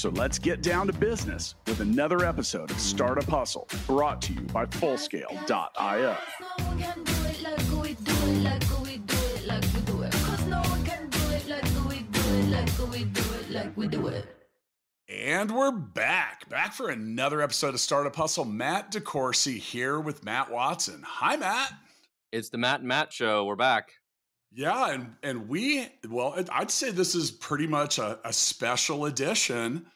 So let's get down to business with another episode of Startup Hustle brought to you by Fullscale.io. And we're back, back for another episode of Startup Hustle. Matt DeCoursey here with Matt Watson. Hi, Matt. It's the Matt and Matt show. We're back. Yeah, and and we well, I'd say this is pretty much a, a special edition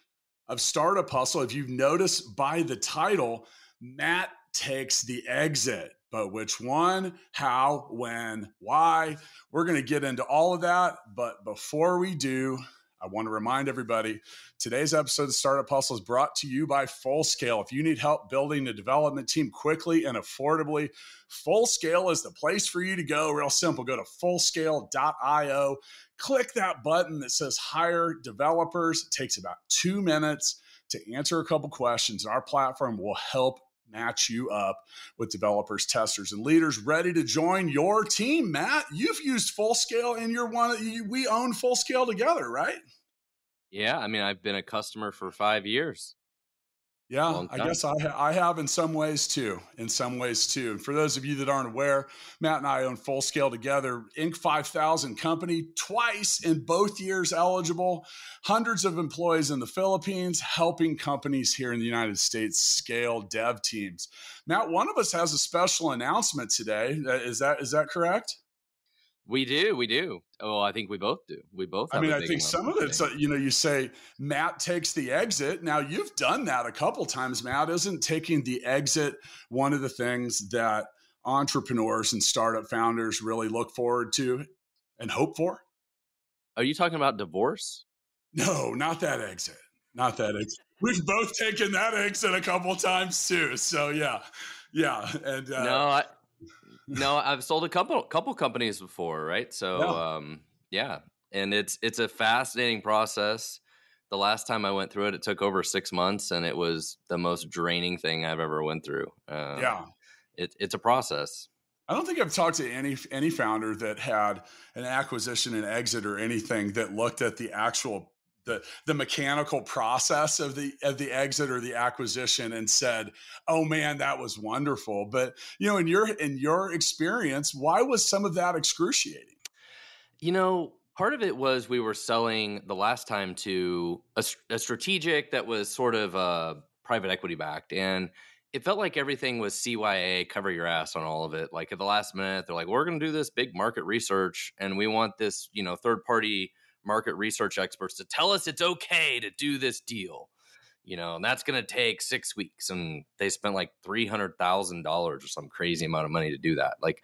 of Startup Hustle. If you've noticed by the title, Matt takes the exit. But which one, how, when, why? We're going to get into all of that. But before we do, I want to remind everybody today's episode of Startup Hustle is brought to you by Full Scale. If you need help building a development team quickly and affordably, Full Scale is the place for you to go. Real simple. Go to fullscale.io, click that button that says hire developers. It takes about two minutes to answer a couple questions. and Our platform will help match you up with developers, testers, and leaders ready to join your team. Matt, you've used Fullscale and you're one of we own Fullscale together, right? Yeah, I mean, I've been a customer for five years. Yeah, I guess I, I have in some ways too. In some ways too. And for those of you that aren't aware, Matt and I own Full Scale together, Inc. 5000 company, twice in both years eligible, hundreds of employees in the Philippines, helping companies here in the United States scale dev teams. Matt, one of us has a special announcement today. Uh, is that is that correct? We do, we do. Oh, I think we both do. We both. I mean, I think some of it's uh, you know you say Matt takes the exit. Now you've done that a couple times. Matt isn't taking the exit one of the things that entrepreneurs and startup founders really look forward to and hope for. Are you talking about divorce? No, not that exit. Not that exit. We've both taken that exit a couple times too. So yeah, yeah. And uh, no, I, no, I've sold a couple couple companies before, right? So yeah. um yeah, and it's it's a fascinating process. The last time I went through it, it took over six months, and it was the most draining thing I've ever went through. Um, yeah, it, it's a process. I don't think I've talked to any any founder that had an acquisition an exit or anything that looked at the actual the the mechanical process of the of the exit or the acquisition and said, "Oh man, that was wonderful." But you know, in your in your experience, why was some of that excruciating? You know, part of it was we were selling the last time to a, a strategic that was sort of uh, private equity backed, and it felt like everything was CYA, cover your ass on all of it. Like at the last minute, they're like, "We're going to do this big market research, and we want this, you know, third party." Market research experts to tell us it's okay to do this deal. You know and that's going to take six weeks and they spent like $300000 or some crazy amount of money to do that. Like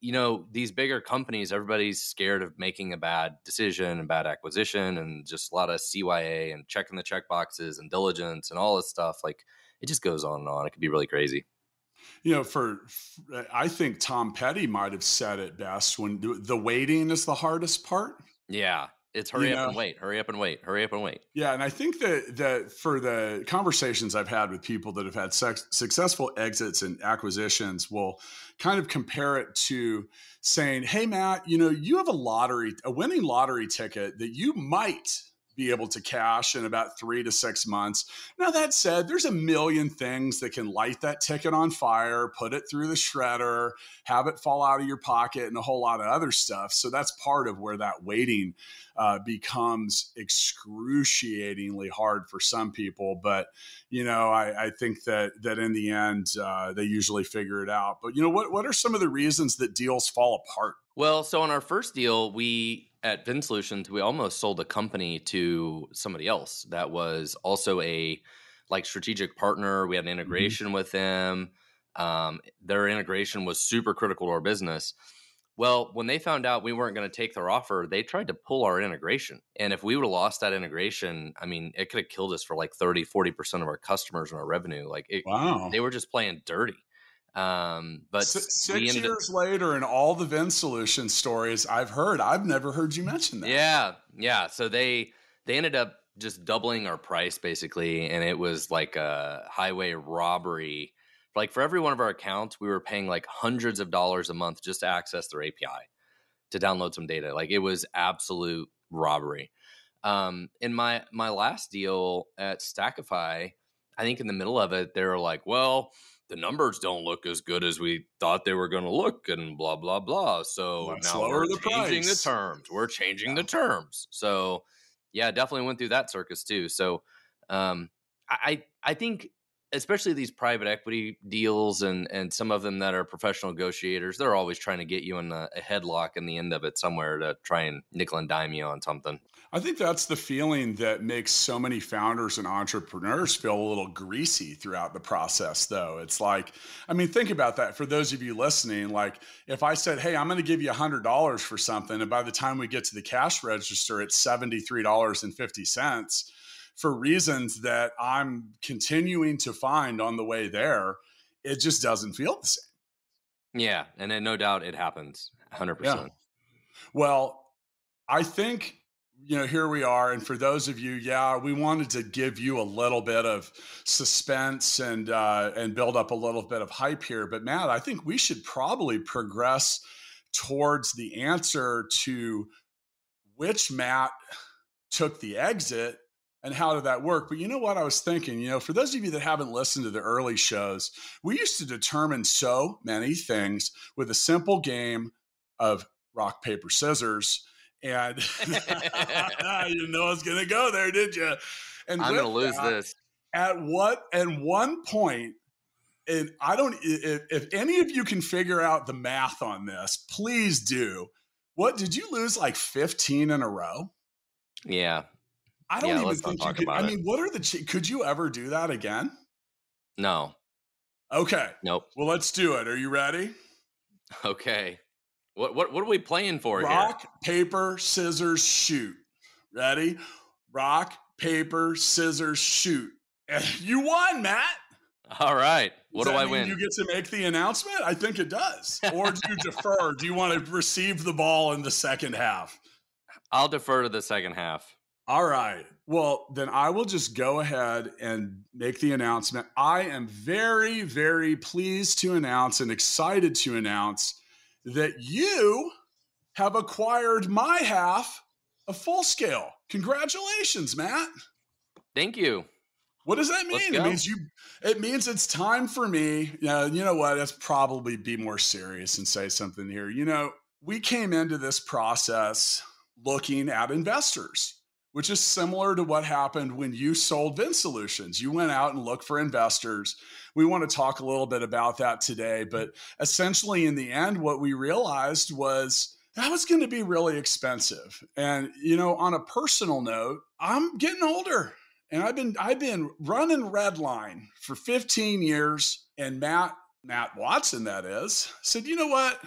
you know these bigger companies everybody's scared of making a bad decision and bad acquisition and just a lot of cya and checking the check boxes and diligence and all this stuff. Like it just goes on and on. It could be really crazy. You know, for, I think Tom Petty might have said it best when the waiting is the hardest part. Yeah. It's hurry you up know? and wait, hurry up and wait, hurry up and wait. Yeah, and I think that that for the conversations I've had with people that have had sex, successful exits and acquisitions, will kind of compare it to saying, "Hey, Matt, you know, you have a lottery, a winning lottery ticket that you might be able to cash in about three to six months. Now, that said, there's a million things that can light that ticket on fire, put it through the shredder, have it fall out of your pocket, and a whole lot of other stuff. So that's part of where that waiting uh, becomes excruciatingly hard for some people. But you know, I, I think that that in the end, uh, they usually figure it out. But you know, what what are some of the reasons that deals fall apart? Well, so on our first deal, we at Vin Solutions, we almost sold a company to somebody else that was also a like strategic partner. We had an mm-hmm. integration mm-hmm. with them. Um, their integration was super critical to our business. Well, when they found out we weren't going to take their offer, they tried to pull our integration. And if we would have lost that integration, I mean, it could have killed us for like 30, 40% of our customers and our revenue. Like, it, wow. they were just playing dirty. Um, but six years up, later, in all the VinSolution stories I've heard, I've never heard you mention that. Yeah, yeah. So they they ended up just doubling our price basically, and it was like a highway robbery. Like for every one of our accounts, we were paying like hundreds of dollars a month just to access their API to download some data. Like it was absolute robbery. Um, in my my last deal at Stackify, I think in the middle of it, they were like, "Well, the numbers don't look as good as we thought they were going to look and blah blah blah so Let's now we're the changing price. the terms we're changing yeah. the terms so yeah definitely went through that circus too so um, i i think especially these private equity deals and and some of them that are professional negotiators they're always trying to get you in a, a headlock in the end of it somewhere to try and nickel and dime you on something I think that's the feeling that makes so many founders and entrepreneurs feel a little greasy throughout the process, though. It's like, I mean, think about that for those of you listening. Like, if I said, Hey, I'm going to give you $100 for something, and by the time we get to the cash register, it's $73.50 for reasons that I'm continuing to find on the way there, it just doesn't feel the same. Yeah. And then no doubt it happens 100%. Yeah. Well, I think you know, here we are. And for those of you, yeah, we wanted to give you a little bit of suspense and uh, and build up a little bit of hype here. But Matt, I think we should probably progress towards the answer to which Matt took the exit and how did that work? But you know what I was thinking? You know, for those of you that haven't listened to the early shows, we used to determine so many things with a simple game of rock, paper, scissors and you know I was gonna go there, did you? And I'm gonna lose this. At what? At one point, and I don't. If, if any of you can figure out the math on this, please do. What did you lose? Like 15 in a row? Yeah. I don't yeah, even think you could. I mean, what are the? Could you ever do that again? No. Okay. Nope. Well, let's do it. Are you ready? Okay. What what what are we playing for Rock, here? paper, scissors, shoot. Ready? Rock, paper, scissors, shoot. you won, Matt. All right. What do I win? You get to make the announcement? I think it does. Or do you defer? Do you want to receive the ball in the second half? I'll defer to the second half. All right. Well, then I will just go ahead and make the announcement. I am very, very pleased to announce and excited to announce that you have acquired my half of full scale. Congratulations, Matt. Thank you. What does that mean? It means you it means it's time for me. Yeah, you know what? Let's probably be more serious and say something here. You know, we came into this process looking at investors which is similar to what happened when you sold Vin Solutions. You went out and looked for investors. We want to talk a little bit about that today. But essentially, in the end, what we realized was that was going to be really expensive. And, you know, on a personal note, I'm getting older. And I've been I've been running Redline for 15 years. And Matt, Matt Watson, that is, said, you know what?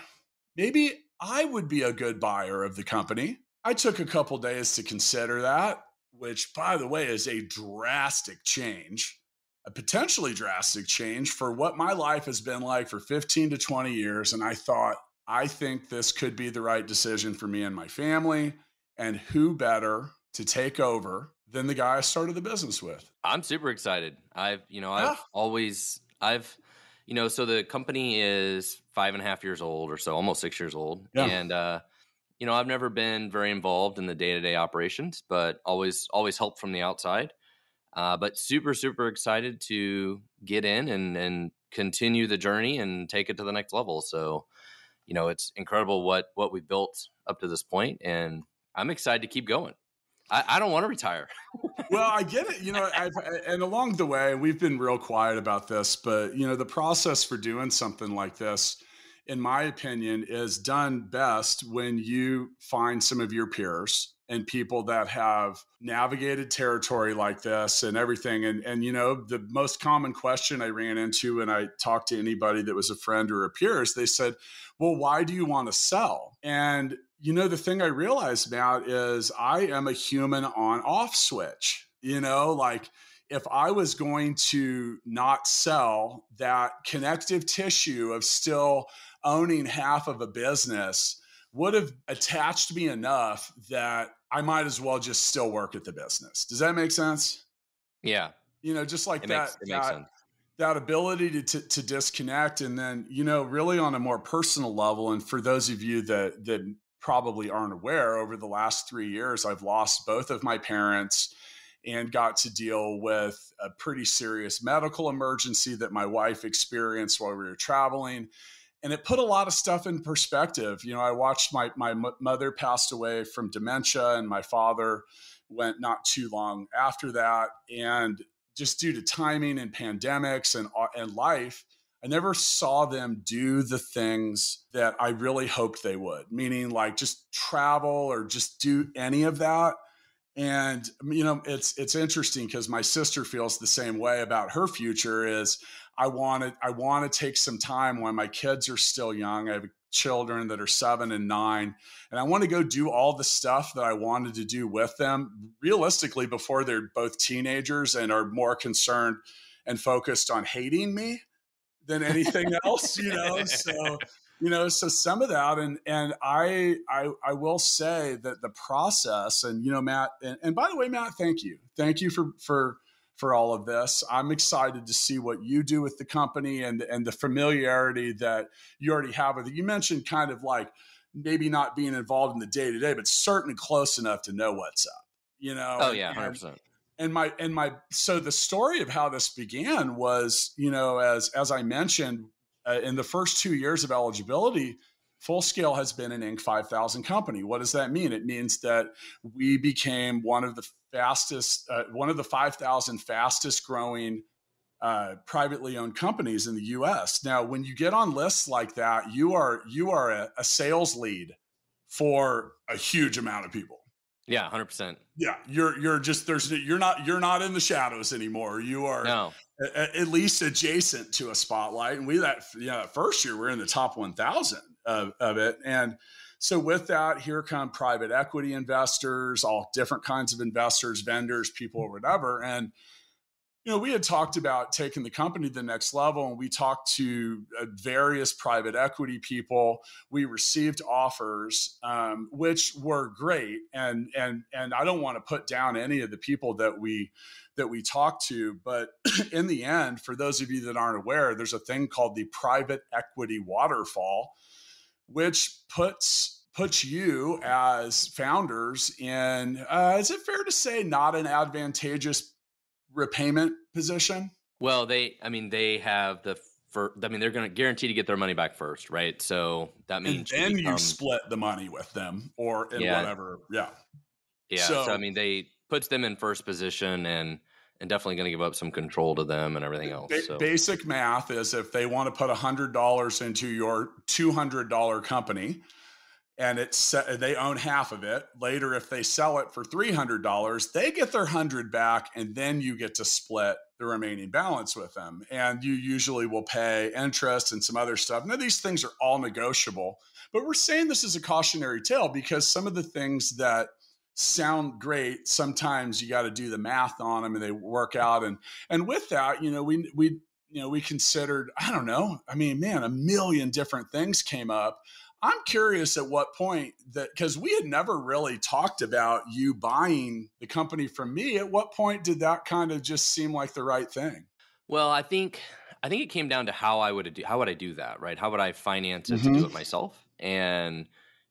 Maybe I would be a good buyer of the company. I took a couple days to consider that, which, by the way, is a drastic change, a potentially drastic change for what my life has been like for 15 to 20 years. And I thought, I think this could be the right decision for me and my family. And who better to take over than the guy I started the business with? I'm super excited. I've, you know, I've yeah. always, I've, you know, so the company is five and a half years old or so, almost six years old. Yeah. And, uh, you know, I've never been very involved in the day to day operations, but always always help from the outside. Uh, but super super excited to get in and and continue the journey and take it to the next level. So, you know, it's incredible what what we built up to this point, and I'm excited to keep going. I, I don't want to retire. well, I get it. You know, I've, and along the way, we've been real quiet about this, but you know, the process for doing something like this in my opinion, is done best when you find some of your peers and people that have navigated territory like this and everything. And and you know, the most common question I ran into when I talked to anybody that was a friend or a peer is they said, Well, why do you want to sell? And you know, the thing I realized, Matt, is I am a human on off switch. You know, like if I was going to not sell that connective tissue of still owning half of a business would have attached me enough that I might as well just still work at the business. Does that make sense? Yeah. You know, just like it that, makes, that, that ability to, to, to disconnect. And then, you know, really on a more personal level. And for those of you that, that probably aren't aware over the last three years, I've lost both of my parents and got to deal with a pretty serious medical emergency that my wife experienced while we were traveling and it put a lot of stuff in perspective. You know, I watched my my mother passed away from dementia, and my father went not too long after that, and just due to timing and pandemics and uh, and life, I never saw them do the things that I really hoped they would. Meaning, like just travel or just do any of that. And you know, it's it's interesting because my sister feels the same way about her future. Is I want to I want to take some time when my kids are still young. I have children that are seven and nine, and I want to go do all the stuff that I wanted to do with them. Realistically, before they're both teenagers and are more concerned and focused on hating me than anything else, you know. So you know so some of that and and I, I i will say that the process and you know matt and, and by the way matt thank you thank you for for for all of this. I'm excited to see what you do with the company and and the familiarity that you already have with it. You mentioned kind of like maybe not being involved in the day to day, but certainly close enough to know what's up. You know? Oh yeah, hundred percent. And my and my so the story of how this began was you know as as I mentioned uh, in the first two years of eligibility Full Scale has been an Inc. 5000 company. What does that mean? It means that we became one of the fastest, uh, one of the 5,000 fastest growing uh, privately owned companies in the U.S. Now, when you get on lists like that, you are you are a, a sales lead for a huge amount of people. Yeah, hundred percent. Yeah, you're you're just there's you're not you're not in the shadows anymore. You are no. a, at least adjacent to a spotlight. And we that yeah, first year we're in the top one thousand of, of it. And so with that, here come private equity investors, all different kinds of investors, vendors, people, or whatever. And you know, we had talked about taking the company to the next level, and we talked to uh, various private equity people. We received offers, um, which were great, and and and I don't want to put down any of the people that we that we talked to, but in the end, for those of you that aren't aware, there's a thing called the private equity waterfall which puts puts you as founders in uh, is it fair to say not an advantageous repayment position well they i mean they have the for i mean they're going to guarantee to get their money back first right so that means and then you, become, you split the money with them or in yeah. whatever yeah yeah so, so i mean they puts them in first position and and definitely going to give up some control to them and everything else. So. Basic math is if they want to put $100 into your $200 company and it's they own half of it, later if they sell it for $300, they get their 100 back and then you get to split the remaining balance with them. And you usually will pay interest and some other stuff. Now these things are all negotiable, but we're saying this is a cautionary tale because some of the things that – sound great sometimes you got to do the math on them and they work out and and with that you know we we you know we considered i don't know i mean man a million different things came up i'm curious at what point that because we had never really talked about you buying the company from me at what point did that kind of just seem like the right thing well i think i think it came down to how i would do how would i do that right how would i finance it mm-hmm. to do mm-hmm. it myself and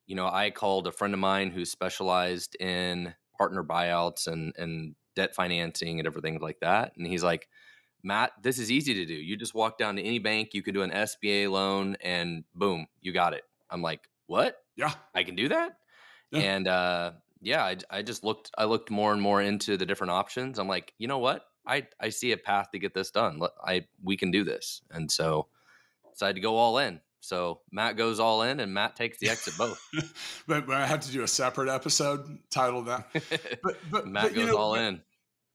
you know, I called a friend of mine who specialized in partner buyouts and and debt financing and everything like that, and he's like, Matt, this is easy to do. You just walk down to any bank, you can do an SBA loan, and boom, you got it. I'm like, what? Yeah, I can do that. Yeah. And uh, yeah, I, I just looked. I looked more and more into the different options. I'm like, you know what? I I see a path to get this done. I we can do this, and so decided to go all in. So Matt goes all in, and Matt takes the exit both. but, but, I have to do a separate episode titled that. But, but Matt but, goes know, all in.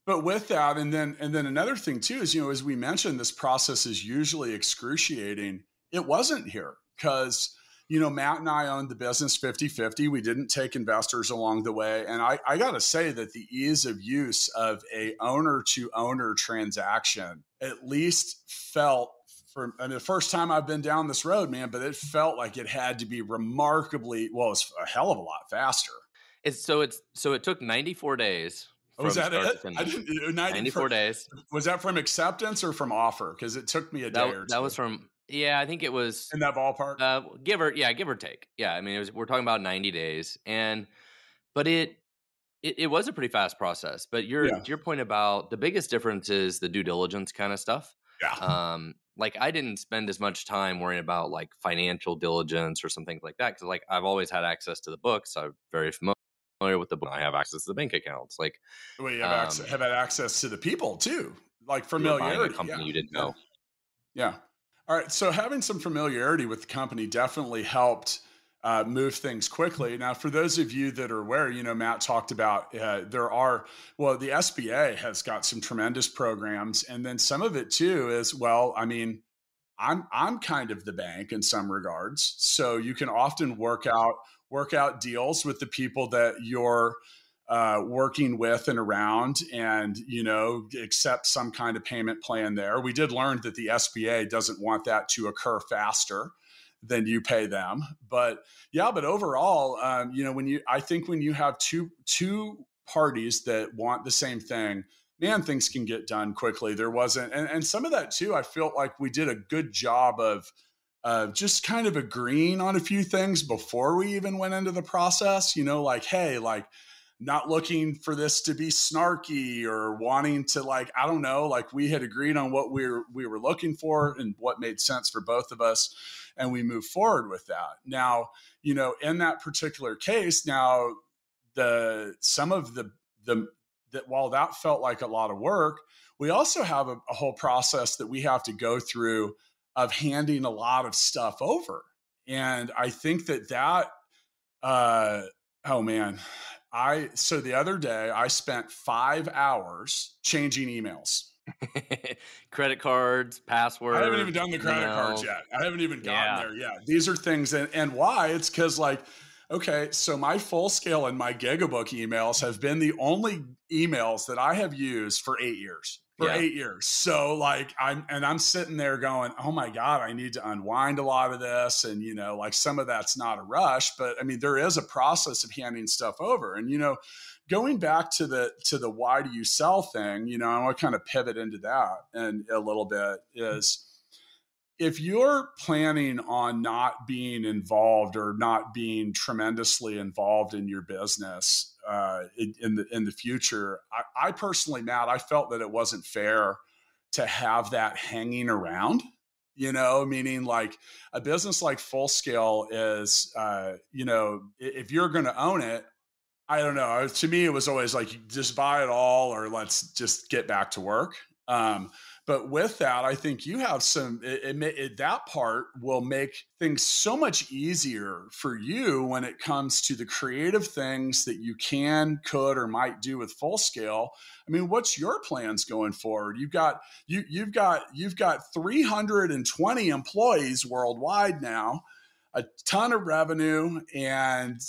But with that, and then and then another thing too is you know as we mentioned, this process is usually excruciating. It wasn't here because you know, Matt and I owned the business 50 50. We didn't take investors along the way. And I, I got to say that the ease of use of a owner to owner transaction at least felt for I mean, the first time I've been down this road, man, but it felt like it had to be remarkably, well, it's a hell of a lot faster. It's so it's so it took 94 days. Oh, was that it? I didn't, 94 from, days. Was that from acceptance or from offer? Because it took me a day or two. That was from yeah, I think it was in that ballpark. Uh, give or yeah, give or take. Yeah, I mean, it was, we're talking about ninety days, and but it it, it was a pretty fast process. But your yeah. your point about the biggest difference is the due diligence kind of stuff. Yeah. Um, like I didn't spend as much time worrying about like financial diligence or something like that because like I've always had access to the books. I'm very familiar with the book. I have access to the bank accounts. Like, well, you have, um, access, have had access to the people too, like familiarity. You company yeah. you didn't know. Yeah. All right. So having some familiarity with the company definitely helped uh, move things quickly. Now, for those of you that are aware, you know, Matt talked about uh, there are, well, the SBA has got some tremendous programs. And then some of it too is, well, I mean, I'm I'm kind of the bank in some regards. So you can often work out work out deals with the people that you're uh, working with and around and you know accept some kind of payment plan there. We did learn that the sba doesn't want that to occur faster than you pay them. But yeah but overall um, you know when you i think when you have two two parties that want the same thing man things can get done quickly. There wasn't and, and some of that too i felt like we did a good job of uh, just kind of agreeing on a few things before we even went into the process. You know like hey like not looking for this to be snarky or wanting to like i don't know like we had agreed on what we were we were looking for and what made sense for both of us and we move forward with that. Now you know in that particular case now the some of the the that while that felt like a lot of work we also have a, a whole process that we have to go through of handing a lot of stuff over. And i think that that uh oh man I so the other day I spent five hours changing emails. credit cards, passwords. I haven't even done the credit email. cards yet. I haven't even gotten yeah. there yet. These are things, and, and why? It's because like, okay, so my full scale and my gigabook emails have been the only emails that I have used for eight years for yeah. eight years. So like I'm and I'm sitting there going, oh my God, I need to unwind a lot of this. And you know, like some of that's not a rush, but I mean, there is a process of handing stuff over. And you know, going back to the to the why do you sell thing, you know, I want to kind of pivot into that and a little bit mm-hmm. is if you're planning on not being involved or not being tremendously involved in your business uh, in, in, the in the future, I, I, personally, Matt, I felt that it wasn't fair to have that hanging around. You know, meaning like a business like Full Scale is, uh, you know, if you're going to own it, I don't know. To me, it was always like just buy it all, or let's just get back to work. Um, but with that, I think you have some, it, it, it, that part will make things so much easier for you when it comes to the creative things that you can, could, or might do with full scale. I mean, what's your plans going forward? You've got, you, you've got, you've got 320 employees worldwide now, a ton of revenue and,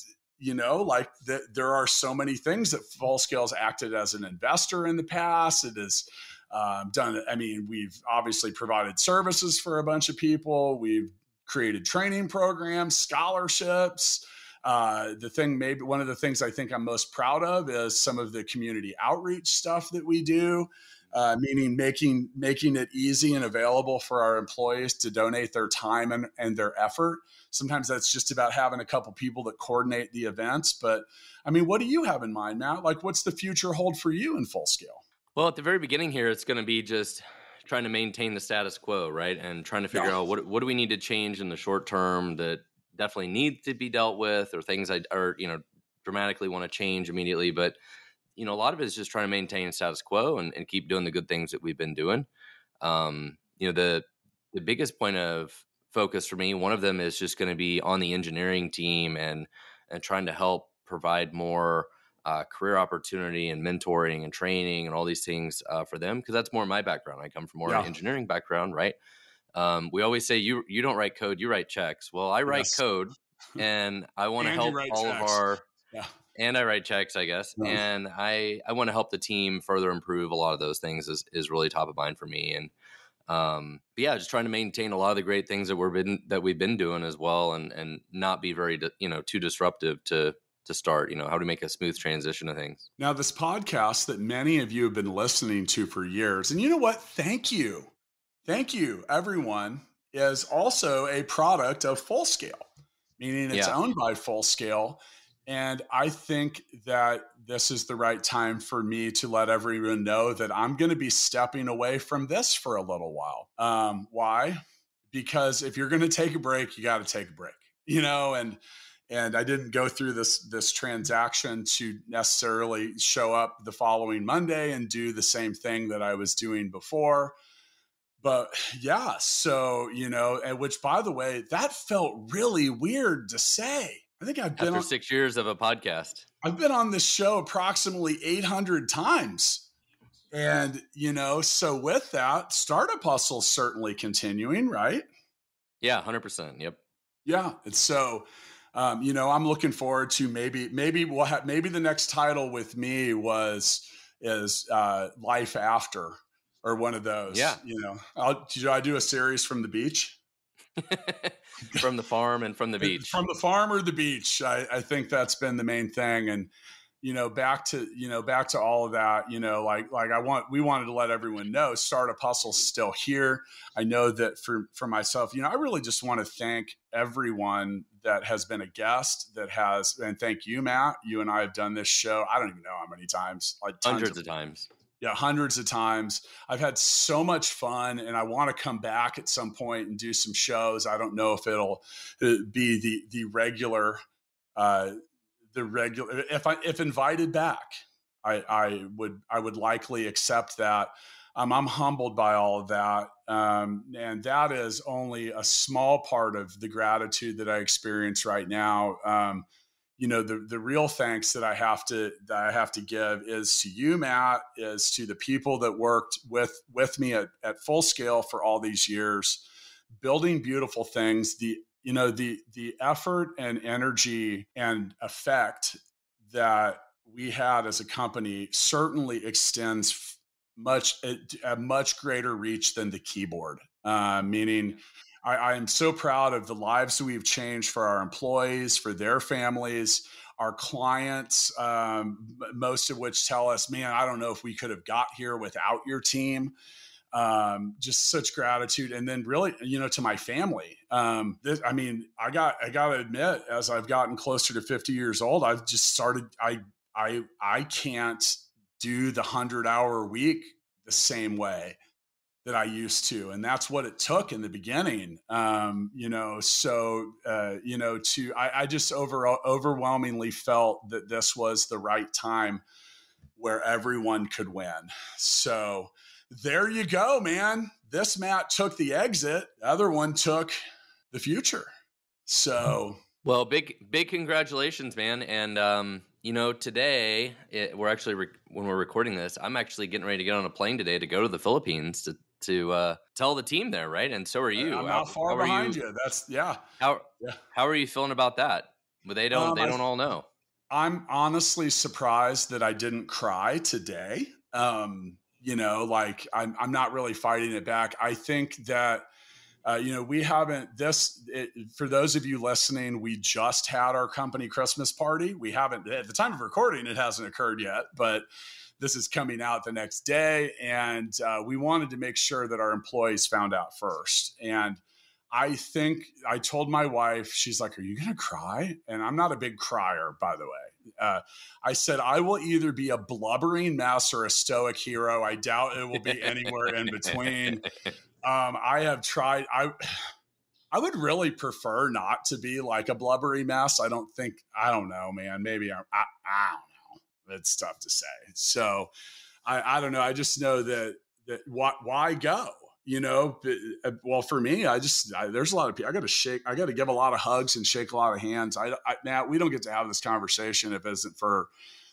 you know like the, there are so many things that full scale's acted as an investor in the past it is um, done. I mean, we've obviously provided services for a bunch of people. We've created training programs, scholarships. Uh, the thing, maybe one of the things I think I'm most proud of is some of the community outreach stuff that we do. Uh, meaning making making it easy and available for our employees to donate their time and, and their effort. Sometimes that's just about having a couple people that coordinate the events. But I mean, what do you have in mind, Matt? Like, what's the future hold for you in full scale? Well, at the very beginning here, it's going to be just trying to maintain the status quo, right? And trying to figure yeah. out what what do we need to change in the short term that definitely need to be dealt with, or things I are you know dramatically want to change immediately. But you know, a lot of it is just trying to maintain status quo and, and keep doing the good things that we've been doing. Um, you know, the the biggest point of focus for me, one of them is just going to be on the engineering team and and trying to help provide more uh, career opportunity and mentoring and training and all these things uh, for them because that's more my background. I come from more yeah. engineering background, right? um, we always say you you don't write code, you write checks. Well, I write yes. code, and I want to help all checks. of our yeah. and I write checks, I guess, and I I want to help the team further improve a lot of those things is is really top of mind for me, and um, but yeah, just trying to maintain a lot of the great things that we've been that we've been doing as well, and and not be very you know too disruptive to to start? You know, how to make a smooth transition of things. Now, this podcast that many of you have been listening to for years, and you know what? Thank you. Thank you, everyone, is also a product of Full Scale, meaning it's yeah. owned by Full Scale. And I think that this is the right time for me to let everyone know that I'm going to be stepping away from this for a little while. Um, why? Because if you're going to take a break, you got to take a break, you know, and and I didn't go through this this transaction to necessarily show up the following Monday and do the same thing that I was doing before. But yeah, so you know, and which by the way, that felt really weird to say. I think I've been after on, six years of a podcast. I've been on this show approximately 800 times. And, you know, so with that, Startup Hustle certainly continuing, right? Yeah, 100%. Yep. Yeah. And so, um, you know, I'm looking forward to maybe maybe we'll have maybe the next title with me was is uh, life after or one of those. Yeah, you know, I'll, do I do a series from the beach? from the farm and from the beach. From the farm or the beach. I, I think that's been the main thing. And you know back to you know back to all of that you know like like i want we wanted to let everyone know startup hustle's still here i know that for for myself you know i really just want to thank everyone that has been a guest that has and thank you matt. You and i have done this show i don't even know how many times like hundreds of, of times. Yeah hundreds of times. I've had so much fun and i want to come back at some point and do some shows. I don't know if it'll uh, be the the regular uh, the regular if I if invited back, I I would I would likely accept that. Um, I'm humbled by all of that, um, and that is only a small part of the gratitude that I experience right now. Um, you know, the the real thanks that I have to that I have to give is to you, Matt, is to the people that worked with with me at, at full scale for all these years, building beautiful things. The you know the the effort and energy and effect that we had as a company certainly extends much a, much greater reach than the keyboard uh, meaning I, I am so proud of the lives we've changed for our employees for their families our clients um, most of which tell us man i don't know if we could have got here without your team. Um, just such gratitude and then really you know to my family. Um, this, i mean i got i gotta admit as i've gotten closer to 50 years old i've just started i i i can't do the 100 hour week the same way that i used to and that's what it took in the beginning um, you know so uh, you know to I, I just over overwhelmingly felt that this was the right time where everyone could win so there you go, man. This Matt took the exit. The other one took the future. So, well, big big congratulations, man. And um, you know, today it, we're actually re- when we're recording this, I'm actually getting ready to get on a plane today to go to the Philippines to to uh, tell the team there, right? And so are you. I'm not far how behind you? you? That's yeah. How yeah. how are you feeling about that? But they don't um, they don't I, all know. I'm honestly surprised that I didn't cry today. Um, you know like i'm, I'm not really fighting it back i think that uh, you know we haven't this it, for those of you listening we just had our company christmas party we haven't at the time of recording it hasn't occurred yet but this is coming out the next day and uh, we wanted to make sure that our employees found out first and I think I told my wife, she's like, Are you going to cry? And I'm not a big crier, by the way. Uh, I said, I will either be a blubbering mess or a stoic hero. I doubt it will be anywhere in between. Um, I have tried, I, I would really prefer not to be like a blubbery mess. I don't think, I don't know, man. Maybe I'm, I, I don't know. It's tough to say. So I, I don't know. I just know that, that why, why go? you know uh, well for me i just I, there's a lot of people i got to shake i got to give a lot of hugs and shake a lot of hands i, I now we don't get to have this conversation if it isn't for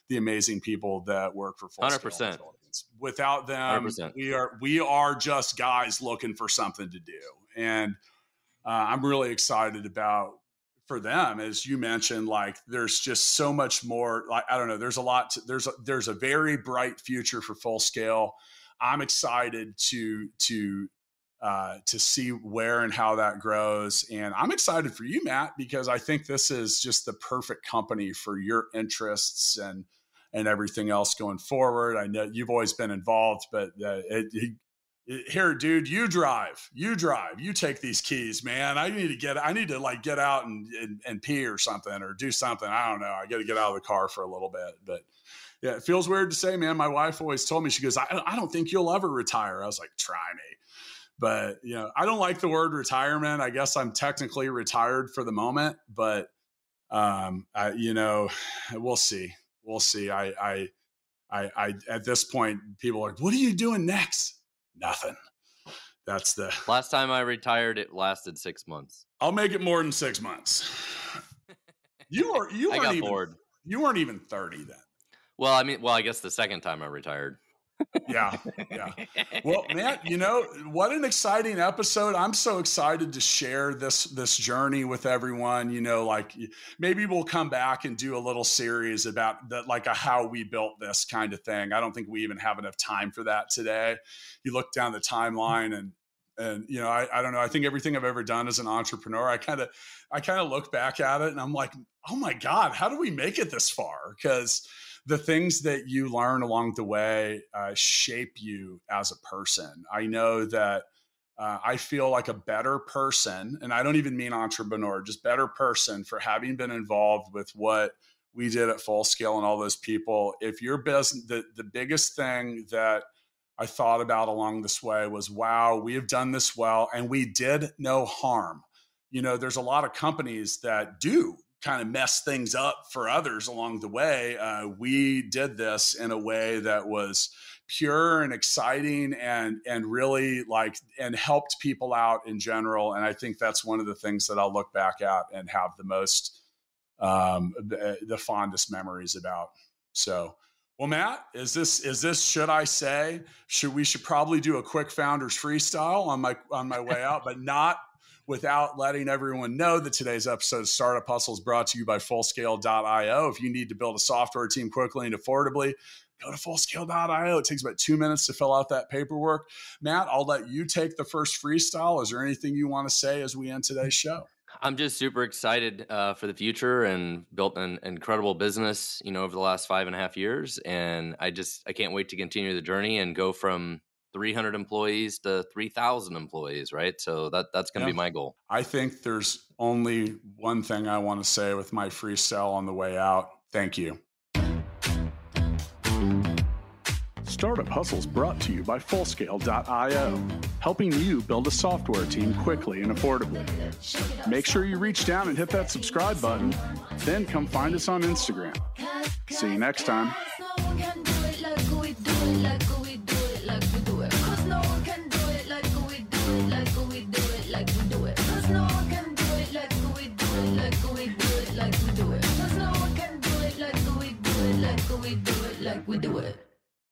the amazing people that work for full 100% without them 100%. we are we are just guys looking for something to do And uh, I'm really excited about for them, as you mentioned, like there's just so much more. Like I don't know, there's a lot. To, there's a, there's a very bright future for full scale. I'm excited to to uh, to see where and how that grows, and I'm excited for you, Matt, because I think this is just the perfect company for your interests and and everything else going forward. I know you've always been involved, but uh, it, it, here dude you drive you drive you take these keys man. I need to get i need to like get out and, and, and pee or something or do something. I don't know. I got to get out of the car for a little bit but yeah it feels weird to say man. My wife always told me she goes i, I don't think you'll ever retire. I was like try me. But you know i don't like the word retirement. I guess i'm technically retired for the moment but um I, you know we'll see we'll see i i I, I at this point people are like what are you doing next nothing. That's the last time I retired. It lasted six months. I'll make it more than six months. You are you weren't even bored. you weren't even thirty then. Well, I mean, well, I guess the second time I retired yeah, yeah. Well, Matt, you know what an exciting episode! I'm so excited to share this this journey with everyone. You know, like maybe we'll come back and do a little series about that, like a how we built this kind of thing. I don't think we even have enough time for that today. You look down the timeline and and you know I, I don't know i think everything i've ever done as an entrepreneur i kind of i kind of look back at it and i'm like oh my god how do we make it this far because the things that you learn along the way uh, shape you as a person. I know that uh, I feel like a better person, and I don't even mean entrepreneur, just better person for having been involved with what we did at Full Scale and all those people. If your business, the, the biggest thing that I thought about along this way was, wow, we have done this well, and we did no harm. You know, there's a lot of companies that do kind of mess things up for others along the way. Uh, we did this in a way that was pure and exciting and and really like and helped people out in general and i think that's one of the things that i'll look back at and have the most um the fondest memories about so well matt is this is this should i say should we should probably do a quick founders freestyle on my on my way out but not without letting everyone know that today's episode of Startup Hustle is brought to you by Fullscale.io. If you need to build a software team quickly and affordably, go to fullscale.io. It takes about two minutes to fill out that paperwork. Matt, I'll let you take the first freestyle. Is there anything you want to say as we end today's show? I'm just super excited uh, for the future and built an incredible business, you know, over the last five and a half years. And I just, I can't wait to continue the journey and go from 300 employees to 3000 employees right so that that's going to yeah. be my goal i think there's only one thing i want to say with my freestyle on the way out thank you Startup Hustles brought to you by Fullscale.io, helping you build a software team quickly and affordably. Make sure you reach down and hit that subscribe button, then come find us on Instagram. See you next time. We do it.